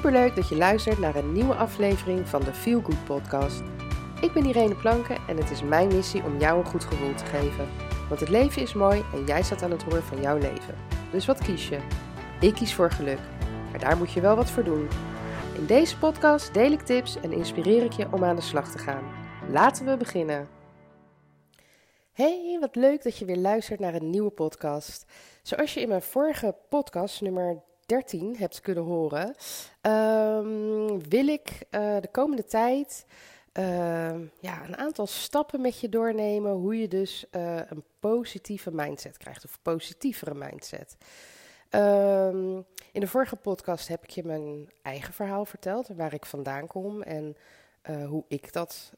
Superleuk dat je luistert naar een nieuwe aflevering van de Feel Good podcast. Ik ben Irene Planken en het is mijn missie om jou een goed gevoel te geven. Want het leven is mooi en jij staat aan het roer van jouw leven. Dus wat kies je? Ik kies voor geluk. Maar daar moet je wel wat voor doen. In deze podcast deel ik tips en inspireer ik je om aan de slag te gaan. Laten we beginnen. Hey, wat leuk dat je weer luistert naar een nieuwe podcast. Zoals je in mijn vorige podcast, nummer 13 hebt kunnen horen, ehm, wil ik uh, de komende tijd uh, ja, een aantal stappen met je doornemen hoe je dus uh, een positieve mindset krijgt of positievere mindset. Um, in de vorige podcast heb ik je mijn eigen verhaal verteld, waar ik vandaan kom en hoe ik dat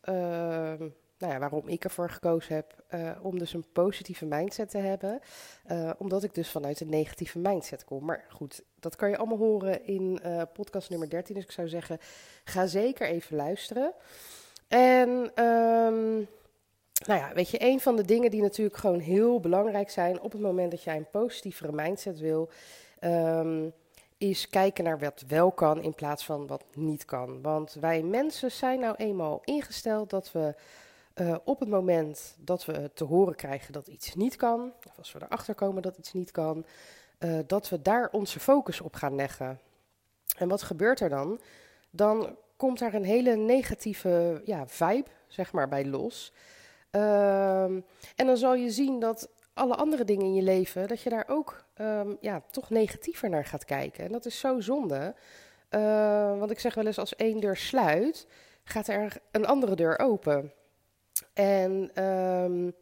nou ja, waarom ik ervoor gekozen heb uh, om dus een positieve mindset te hebben. Uh, omdat ik dus vanuit een negatieve mindset kom. Maar goed, dat kan je allemaal horen in uh, podcast nummer 13. Dus ik zou zeggen, ga zeker even luisteren. En um, nou ja, weet je, een van de dingen die natuurlijk gewoon heel belangrijk zijn op het moment dat jij een positievere mindset wil, um, is kijken naar wat wel kan in plaats van wat niet kan. Want wij mensen zijn nou eenmaal ingesteld dat we uh, op het moment dat we te horen krijgen dat iets niet kan, of als we erachter komen dat iets niet kan, uh, dat we daar onze focus op gaan leggen. En wat gebeurt er dan? Dan komt daar een hele negatieve ja, vibe, zeg maar, bij los. Uh, en dan zal je zien dat alle andere dingen in je leven, dat je daar ook um, ja, toch negatiever naar gaat kijken. En dat is zo zonde. Uh, want ik zeg wel eens, als één deur sluit, gaat er een andere deur open. En um,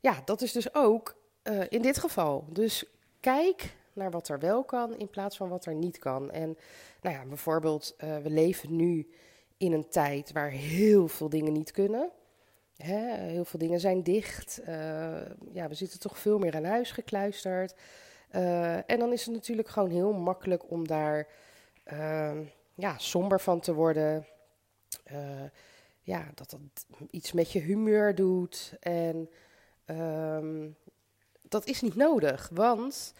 ja, dat is dus ook uh, in dit geval. Dus kijk naar wat er wel kan in plaats van wat er niet kan. En nou ja, bijvoorbeeld, uh, we leven nu in een tijd waar heel veel dingen niet kunnen. Hè, heel veel dingen zijn dicht. Uh, ja, we zitten toch veel meer aan huis gekluisterd. en dan is het natuurlijk gewoon heel makkelijk om daar ehm, ja, somber van te worden ja, dat dat iets met je humeur doet. En um, dat is niet nodig, want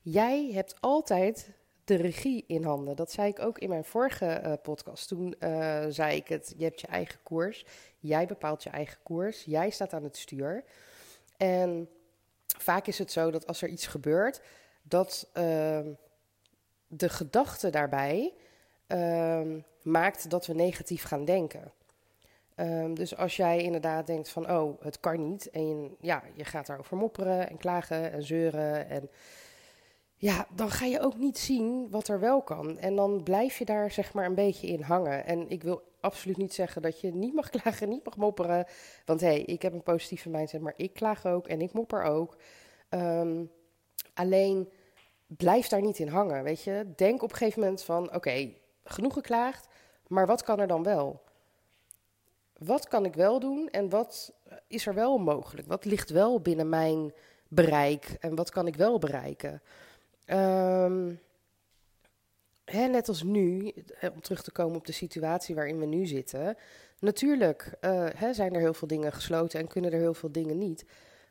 jij hebt altijd de regie in handen. Dat zei ik ook in mijn vorige uh, podcast. Toen uh, zei ik het, je hebt je eigen koers. Jij bepaalt je eigen koers. Jij staat aan het stuur. En vaak is het zo dat als er iets gebeurt, dat uh, de gedachte daarbij ehm, maakt dat we negatief gaan denken. Um, dus als jij inderdaad denkt van, oh, het kan niet. En je, ja, je gaat daarover mopperen en klagen en zeuren. En ja, dan ga je ook niet zien wat er wel kan. En dan blijf je daar zeg maar een beetje in hangen. En ik wil absoluut niet zeggen dat je niet mag klagen, niet mag mopperen. Want hé, hey, ik heb een positieve mindset, maar ik klaag ook en ik mopper ook. Um, alleen blijf daar niet in hangen, weet je. Denk op een gegeven moment van, oké, genoeg geklaagd, maar wat kan er dan wel? Wat kan ik wel doen en wat is er wel mogelijk? Wat ligt wel binnen mijn bereik en wat kan ik wel bereiken? Um, hè, net als nu, eh, om terug te komen op de situatie waarin we nu zitten. Natuurlijk uh, hè, zijn er heel veel dingen gesloten en kunnen er heel veel dingen niet.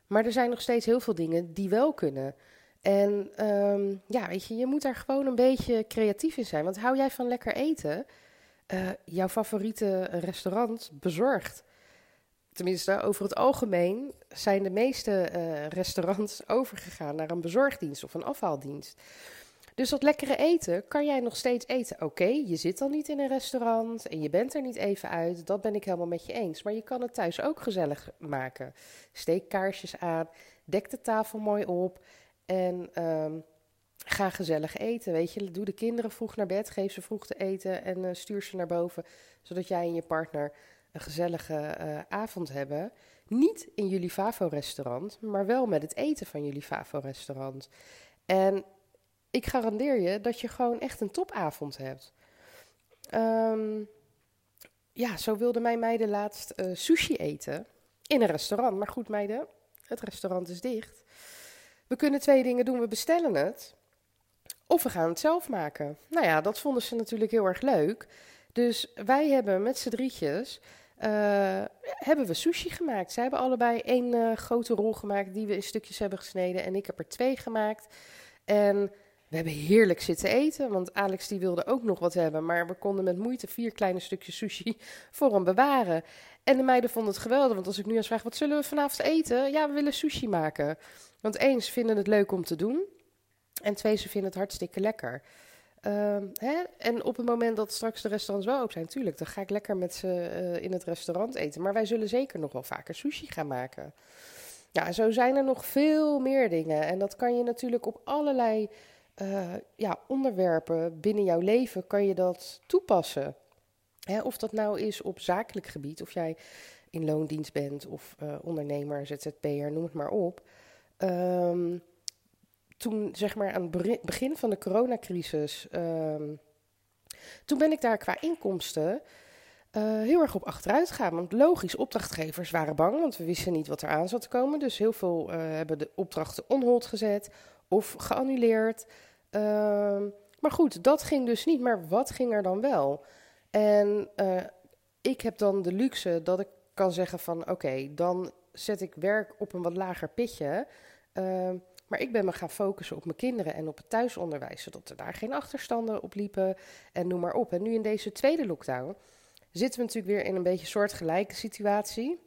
Maar er zijn nog steeds heel veel dingen die wel kunnen. En um, ja, weet je, je moet daar gewoon een beetje creatief in zijn. Want hou jij van lekker eten? Uh, jouw favoriete restaurant bezorgt. Tenminste, over het algemeen zijn de meeste uh, restaurants overgegaan naar een bezorgdienst of een afhaaldienst. Dus dat lekkere eten kan jij nog steeds eten. Oké, je zit dan niet in een restaurant en je bent er niet even uit. Dat ben ik helemaal met je eens. Maar je kan het thuis ook gezellig maken. Steek kaarsjes aan, dek de tafel mooi op en um, ga gezellig eten, weet je. Doe de kinderen vroeg naar bed, geef ze vroeg te eten en uh, stuur ze naar boven, zodat jij en je partner een gezellige uh, avond hebben. Niet in jullie Favo-restaurant, maar wel met het eten van jullie Favo-restaurant. En ik garandeer je dat je gewoon echt een topavond hebt. Um, ja, zo wilde mijn meiden laatst uh, sushi eten in een restaurant. Maar goed, meiden, het restaurant is dicht. We kunnen twee dingen doen. We bestellen het. Of we gaan het zelf maken. Nou ja, dat vonden ze natuurlijk heel erg leuk. Dus wij hebben met z'n drietjes uh, hebben we sushi gemaakt. Ze hebben allebei één uh, grote rol gemaakt die we in stukjes hebben gesneden. En ik heb er twee gemaakt. En we hebben heerlijk zitten eten, want Alex die wilde ook nog wat hebben. Maar we konden met moeite vier kleine stukjes sushi voor hem bewaren. En de meiden vonden het geweldig, want als ik nu eens vraag, wat zullen we vanavond eten? Ja, we willen sushi maken. Want eens vinden het leuk om te doen. En twee, ze vinden het hartstikke lekker. Ehm, hè? En op het moment dat straks de restaurants wel open zijn, natuurlijk, dan ga ik lekker met ze eh, in het restaurant eten. Maar wij zullen zeker nog wel vaker sushi gaan maken. Ja, zo zijn er nog veel meer dingen. En dat kan je natuurlijk op allerlei uh, ja, onderwerpen binnen jouw leven kan je dat toepassen. Hè, of dat nou is op zakelijk gebied, of jij in loondienst bent of uh, ondernemer, ZZP'er, noem het maar op. Um, toen, zeg maar, aan het begin van de coronacrisis, um, toen ben ik daar qua inkomsten uh, heel erg op achteruit gegaan. Want logisch, opdrachtgevers waren bang, want we wisten niet wat er aan zat te komen. Dus heel veel uh, hebben de opdrachten on hold gezet of geannuleerd. Uh, maar goed, dat ging dus niet. Maar wat ging er dan wel? En uh, ik heb dan de luxe dat ik kan zeggen van oké, dan zet ik werk op een wat lager pitje. Maar ik ben me gaan focussen op mijn kinderen en op het thuisonderwijs, zodat er daar geen achterstanden op liepen en noem maar op. En nu in deze tweede lockdown zitten we natuurlijk weer in een beetje soortgelijke situatie.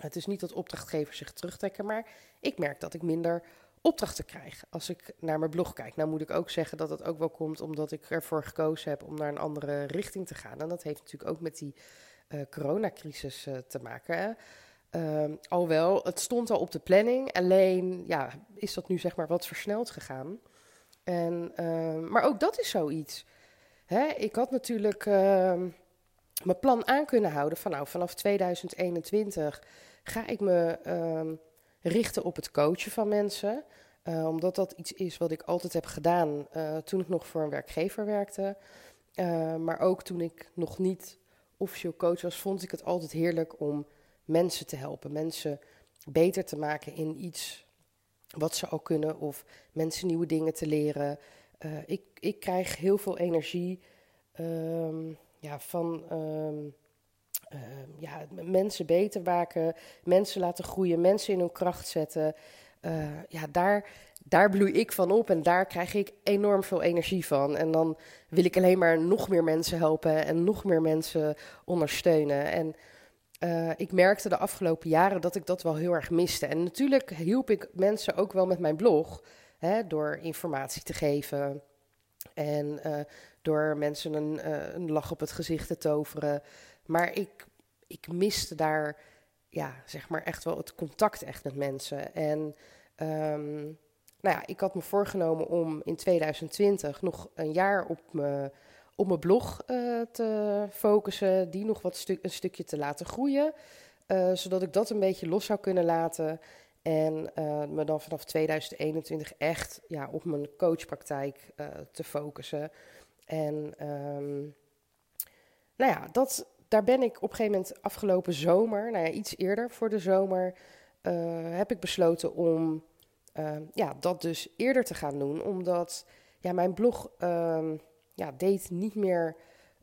Het is niet dat opdrachtgevers zich terugtrekken, maar ik merk dat ik minder opdrachten krijg als ik naar mijn blog kijk. Nou moet ik ook zeggen dat dat ook wel komt omdat ik ervoor gekozen heb om naar een andere richting te gaan. En dat heeft natuurlijk ook met die uh, coronacrisis uh, te maken. Hè? Uh, alhoewel, het stond al op de planning, alleen ja, is dat nu zeg maar wat versneld gegaan. En, uh, maar ook dat is zoiets. Hè? Ik had natuurlijk ehm, mijn plan aan kunnen houden van nou, vanaf 2021 ga ik me ehm, richten op het coachen van mensen. Uh, omdat dat iets is wat ik altijd heb gedaan uh, toen ik nog voor een werkgever werkte. Uh, maar ook toen ik nog niet officieel coach was, vond ik het altijd heerlijk om mensen te helpen. Mensen beter te maken in iets wat ze al kunnen of mensen nieuwe dingen te leren. ik, ik krijg heel veel energie um, ja, van um, uh, ja, mensen beter maken, mensen laten groeien, mensen in hun kracht zetten. Uh, ja, daar, daar bloei ik van op en daar krijg ik enorm veel energie van. En dan wil ik alleen maar nog meer mensen helpen en nog meer mensen ondersteunen. En uh, ik merkte de afgelopen jaren dat ik dat wel heel erg miste. En natuurlijk hielp ik mensen ook wel met mijn blog, hè, door informatie te geven. En uh, door mensen een, uh, een lach op het gezicht te toveren. Maar ik, ik miste daar, ja, zeg maar echt wel het contact echt met mensen. En um, nou ja, ik had me voorgenomen om in 2020 nog een jaar op me op mijn blog uh, te focussen, die nog wat stu een stukje te laten groeien, uh, zodat ik dat een beetje los zou kunnen laten en uh, me dan vanaf 2021 echt ja, op mijn coachpraktijk te focussen. En um, nou ja, dat, daar ben ik op een gegeven moment afgelopen zomer, nou ja, iets eerder voor de zomer, heb ik besloten om ja, dat dus eerder te gaan doen, omdat ja, mijn blog um, ja, deed niet meer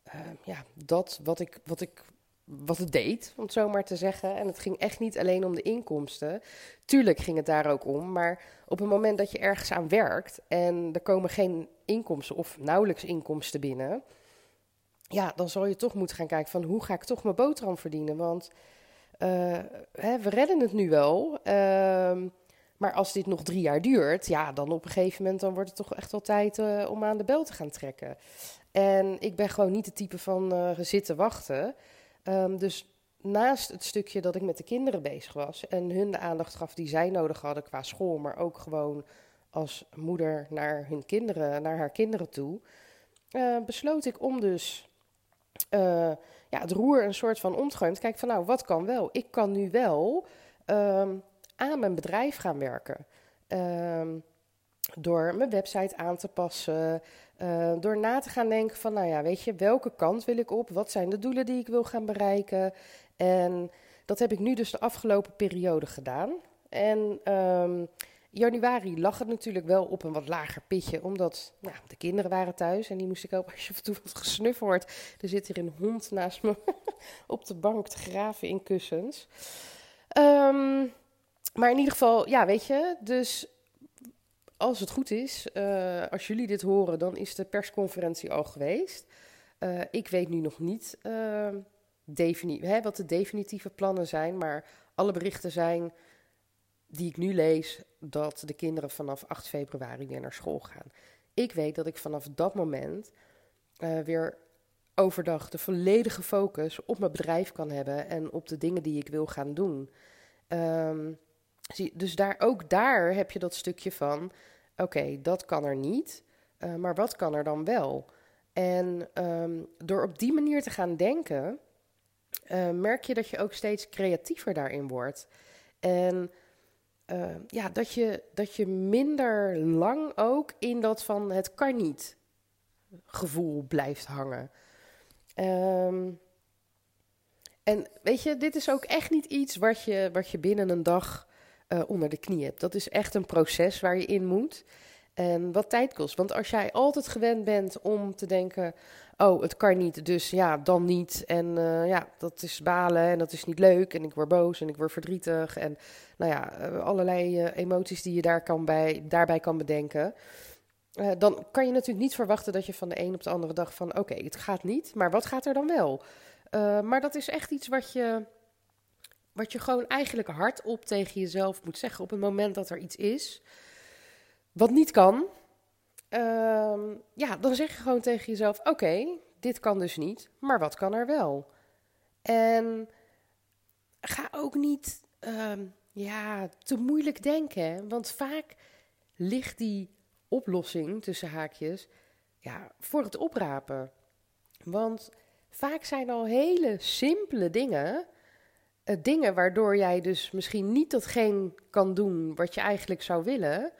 uh, ja, dat wat, ik, wat, ik, wat het deed, om het zo maar te zeggen. En het ging echt niet alleen om de inkomsten. Tuurlijk ging het daar ook om, maar op het moment dat je ergens aan werkt en er komen geen inkomsten of nauwelijks inkomsten binnen, ja, dan zal je toch moeten gaan kijken van hoe ga ik toch mijn boterham verdienen. Want uh, hè, we redden het nu wel. Uh, maar als dit nog drie jaar duurt, ja, dan op een gegeven moment dan wordt het toch echt wel tijd uh, om aan de bel te gaan trekken. En ik ben gewoon niet de type van uh, zitten wachten. Um, dus naast het stukje dat ik met de kinderen bezig was en hun de aandacht gaf die zij nodig hadden qua school, maar ook gewoon als moeder naar hun kinderen, naar haar kinderen toe, uh, besloot ik om dus ja, het roer een soort van om te gooien. Kijk van nou, wat kan wel? Ik kan nu wel. Um, aan mijn bedrijf gaan werken. Um, door mijn website aan te passen. Uh, door na te gaan denken van, nou ja, weet je, welke kant wil ik op? Wat zijn de doelen die ik wil gaan bereiken? En dat heb ik nu dus de afgelopen periode gedaan. En um, januari lag het natuurlijk wel op een wat lager pitje, omdat nou, de kinderen waren thuis en die moest ik ook, als je af en toe wat gesnuffen hoort, er zit hier een hond naast me op de bank te graven in kussens. Um, maar in ieder geval, ja, weet je, dus als het goed is, uh, als jullie dit horen, dan is de persconferentie al geweest. Uh, ik weet nu nog niet uh, hè, wat de definitieve plannen zijn, maar alle berichten zijn die ik nu lees dat de kinderen vanaf 8 februari weer naar school gaan. Ik weet dat ik vanaf dat moment weer overdag de volledige focus op mijn bedrijf kan hebben en op de dingen die ik wil gaan doen. Um, dus daar, ook daar heb je dat stukje van: oké, dat kan er niet, uh, maar wat kan er dan wel? En um, door op die manier te gaan denken, uh, merk je dat je ook steeds creatiever daarin wordt. En uh, ja, dat je, dat je minder lang ook in dat van het kan niet gevoel blijft hangen. Um, en weet je, dit is ook echt niet iets wat je, wat je binnen een dag uh, onder de knie hebt. Dat is echt een proces waar je in moet. En wat tijd kost. Want als jij altijd gewend bent om te denken: oh, het kan niet, dus ja, dan niet. En uh, ja, dat is balen en dat is niet leuk. En ik word boos en ik word verdrietig. En nou ja, uh, allerlei emoties die je daar kan bij, daarbij kan bedenken. dan kan je natuurlijk niet verwachten dat je van de een op de andere dag van: oké, het gaat niet, maar wat gaat er dan wel? maar dat is echt iets wat je wat je gewoon eigenlijk hardop tegen jezelf moet zeggen op het moment dat er iets is wat niet kan. Uh, ja, dan zeg je gewoon tegen jezelf: Oké, dit kan dus niet, maar wat kan er wel? En ga ook niet uh, ja, te moeilijk denken, want vaak ligt die oplossing tussen haakjes ja, voor het oprapen. Want vaak zijn al hele simpele dingen uh, dingen waardoor jij dus misschien niet datgene kan doen wat je eigenlijk zou willen,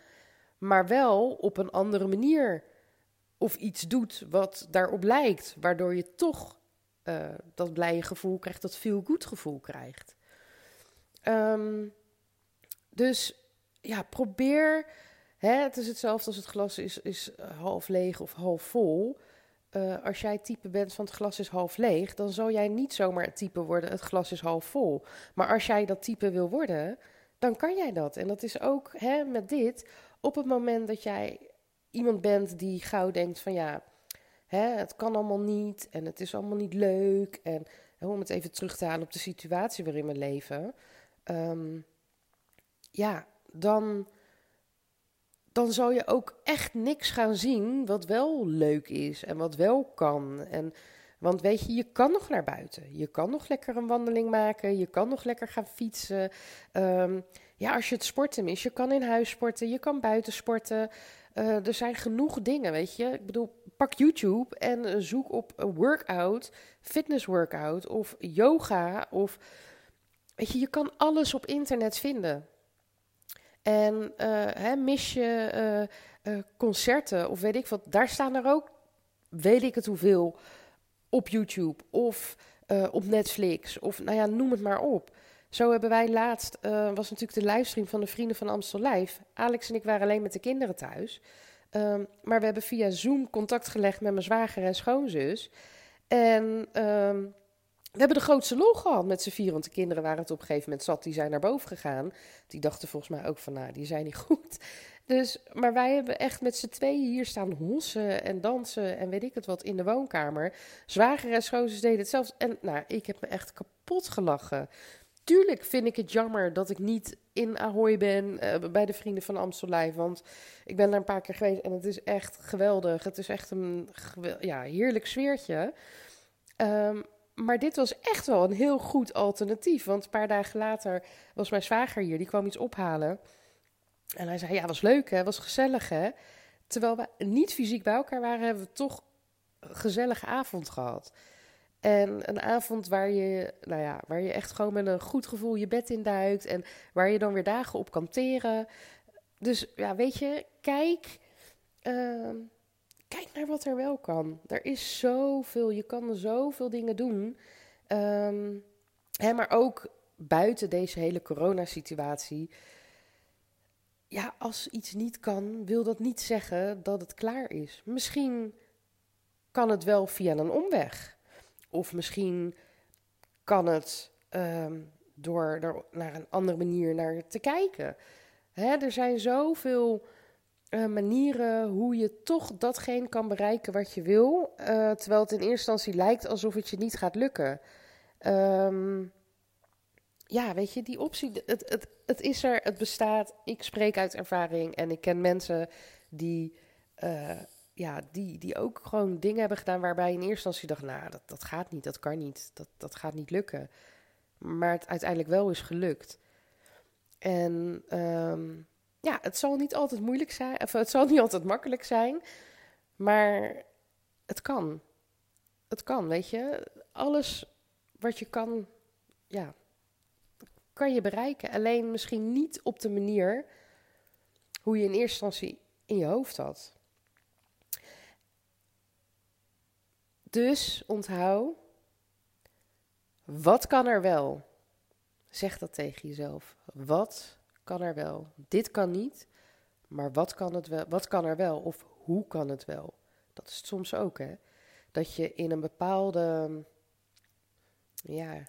maar wel op een andere manier of iets doet wat daarop lijkt, waardoor je toch uh, dat blije gevoel krijgt, dat feel good gevoel krijgt. Um, dus ja, probeer. Hè, het is hetzelfde als het glas is, is half leeg of half vol. Uh, als jij type bent van het glas is half leeg, dan zal jij niet zomaar het type worden het glas is half vol. Maar als jij dat type wil worden, dan kan jij dat. En dat is ook hè, met dit, op het moment dat jij iemand bent die gauw denkt van ja, hè, het kan allemaal niet en het is allemaal niet leuk. En om het even terug te halen op de situatie waarin we leven. Um, ja, dan dan zal je ook echt niks gaan zien wat wel leuk is en wat wel kan. En, want weet je, je kan nog naar buiten. Je kan nog lekker een wandeling maken. Je kan nog lekker gaan fietsen. Um, ja, als je het sporten is, je kan in huis sporten. Je kan buiten sporten. Uh, er zijn genoeg dingen, weet je. Ik bedoel, pak YouTube en zoek op een workout, fitness workout of yoga. Of, weet je, je kan alles op internet vinden. En uh, hè, mis je uh, uh, concerten of weet ik wat, daar staan er ook, weet ik het hoeveel, op YouTube of op Netflix of nou ja, noem het maar op. Zo hebben wij laatst, was natuurlijk de livestream van de Vrienden van Amstel Live. Alex en ik waren alleen met de kinderen thuis. Um, maar we hebben via Zoom contact gelegd met mijn zwager en schoonzus. En um, we hebben de grootste lol gehad met z'n vier, want de kinderen waren het op een gegeven moment zat. Die zijn naar boven gegaan. Die dachten volgens mij ook van, nou, die zijn niet goed. Dus, maar wij hebben echt met z'n tweeën hier staan hossen en dansen en weet ik het wat in de woonkamer. Zwager en schoonzus deden hetzelfde. En nou, ik heb me echt kapot gelachen. Tuurlijk vind ik het jammer dat ik niet in Ahoy ben uh, bij de Vrienden van Amstel Want ik ben daar een paar keer geweest en het is echt geweldig. Het is echt een ja, heerlijk sfeertje. Um, maar dit was echt wel een heel goed alternatief. Want een paar dagen later was mijn zwager hier, die kwam iets ophalen. En hij zei, ja, was leuk hè, was gezellig hè. Terwijl we niet fysiek bij elkaar waren, hebben we toch een gezellige avond gehad. En een avond waar je, nou ja, waar je echt gewoon met een goed gevoel je bed in duikt. En waar je dan weer dagen op kan teren. Dus ja, weet je, kijk... Uh, kijk naar wat er wel kan. Er is zoveel, je kan zoveel dingen doen. Um, hè, maar ook buiten deze hele coronasituatie. Ja, als iets niet kan, wil dat niet zeggen dat het klaar is. Misschien kan het wel via een omweg. Of misschien kan het um, door er naar een andere manier naar te kijken. Hè, er zijn zoveel eh, manieren hoe je toch datgene kan bereiken wat je wil, eh, terwijl het in eerste instantie lijkt alsof het je niet gaat lukken. Ehm, ja, weet je, die optie, het, het, het is er, het bestaat. Ik spreek uit ervaring en ik ken mensen die, uh, ja, die, die ook gewoon dingen hebben gedaan waarbij in eerste instantie dacht, nou, dat, dat gaat niet, dat kan niet, dat, dat gaat niet lukken. Maar het uiteindelijk wel is gelukt. En um, ja, het zal niet altijd moeilijk zijn, of het zal niet altijd makkelijk zijn, maar het kan. Het kan, weet je. Alles wat je kan, ja, kan je bereiken. Alleen misschien niet op de manier hoe je in eerste instantie in je hoofd had. Dus onthoud, wat kan er wel? Zeg dat tegen jezelf. Wat kan er wel? Dit kan niet, maar wat kan, het wel, wat kan er wel? Of hoe kan het wel? Dat is het soms ook, hè? Dat je in een bepaalde, ja,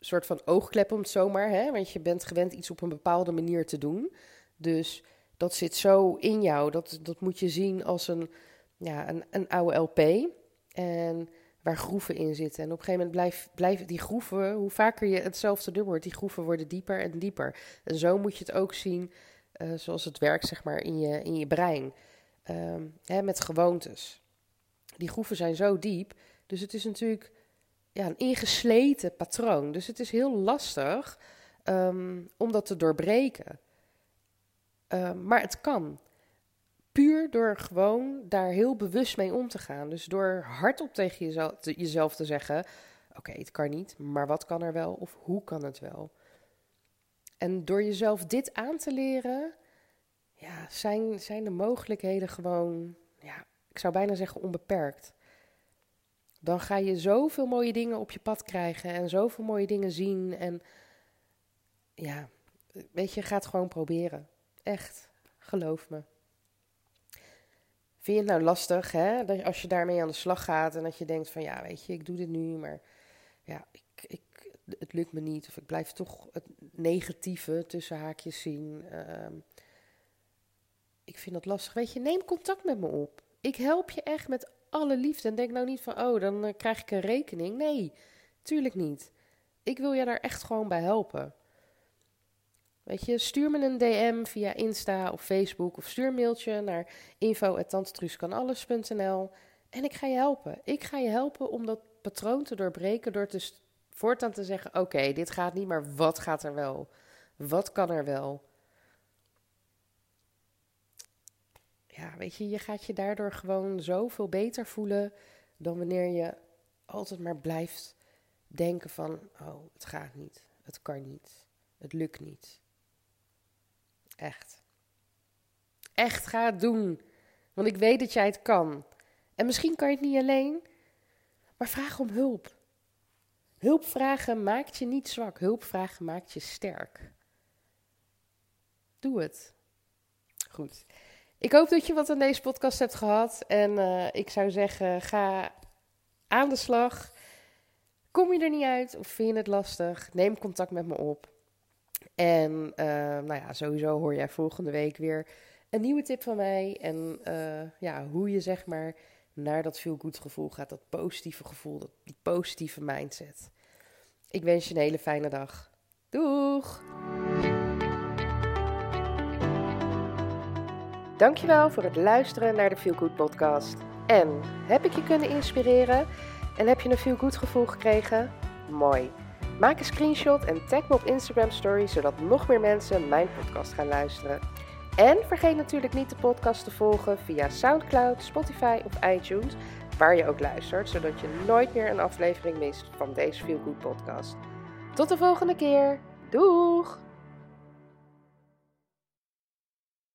soort van oogklep om zomaar, hè? Want je bent gewend iets op een bepaalde manier te doen. Dus dat zit zo in jou. Dat, dat moet je zien als een, ja, een, een oude LP. En waar groeven in zitten. En op een gegeven moment blijven die groeven, hoe vaker je hetzelfde doen wordt, die groeven worden dieper en dieper. En zo moet je het ook zien, uh, zoals het werkt, zeg maar, in je, in je brein. Um, hè, met gewoontes. Die groeven zijn zo diep, dus het is natuurlijk ja, een ingesleten patroon. Dus het is heel lastig um, om dat te doorbreken. Um, maar het kan. Puur door gewoon daar heel bewust mee om te gaan. Dus door hardop tegen jezelf te, jezelf te zeggen: Oké, het kan niet, maar wat kan er wel of hoe kan het wel? En door jezelf dit aan te leren, ja, zijn, zijn de mogelijkheden gewoon, ja, ik zou bijna zeggen onbeperkt. Dan ga je zoveel mooie dingen op je pad krijgen en zoveel mooie dingen zien. En ja, weet je, ga het gewoon proberen. Echt, geloof me. Vind je het nou lastig, hè? Dat als je daarmee aan de slag gaat en dat je denkt van ja, weet je, ik doe dit nu, maar ja, ik, ik, het lukt me niet. Of ik blijf toch het negatieve tussen haakjes zien. Uh, ik vind dat lastig. Weet je, neem contact met me op. Ik help je echt met alle liefde. En denk nou niet van, oh, dan uh, krijg ik een rekening. Nee, tuurlijk niet. Ik wil je daar echt gewoon bij helpen. Weet je, stuur me een DM via Insta of Facebook of stuur een mailtje naar info.tantetruuskanalles.nl en ik ga je helpen. Ik ga je helpen om dat patroon te doorbreken door te voortaan te zeggen: Oké, dit gaat niet, maar wat gaat er wel? Wat kan er wel? Ja, weet je, je gaat je daardoor gewoon zoveel beter voelen dan wanneer je altijd maar blijft denken van: Oh, het gaat niet, het kan niet, het lukt niet. Echt. Echt, ga het doen. Want ik weet dat jij het kan. En misschien kan je het niet alleen, maar vraag om hulp. Hulp vragen maakt je niet zwak. Hulp vragen maakt je sterk. Doe het. Goed. Ik hoop dat je wat aan deze podcast hebt gehad. En uh, ik zou zeggen, ga aan de slag. Kom je er niet uit of vind je het lastig? Neem contact met me op. En uh, nou ja, sowieso hoor jij volgende week weer een nieuwe tip van mij. En uh, ja, hoe je zeg maar naar dat good gevoel gaat. Dat positieve gevoel, dat, die positieve mindset. Ik wens je een hele fijne dag. Doeg! Dankjewel voor het luisteren naar de Feel Good podcast. En heb ik je kunnen inspireren? En heb je een feel good gevoel gekregen? Mooi. Maak een screenshot en tag me op Instagram Story, zodat nog meer mensen mijn podcast gaan luisteren. En vergeet natuurlijk niet de podcast te volgen via SoundCloud, Spotify of iTunes, waar je ook luistert, zodat je nooit meer een aflevering mist van deze Feel Good podcast. Tot de volgende keer. Doeg!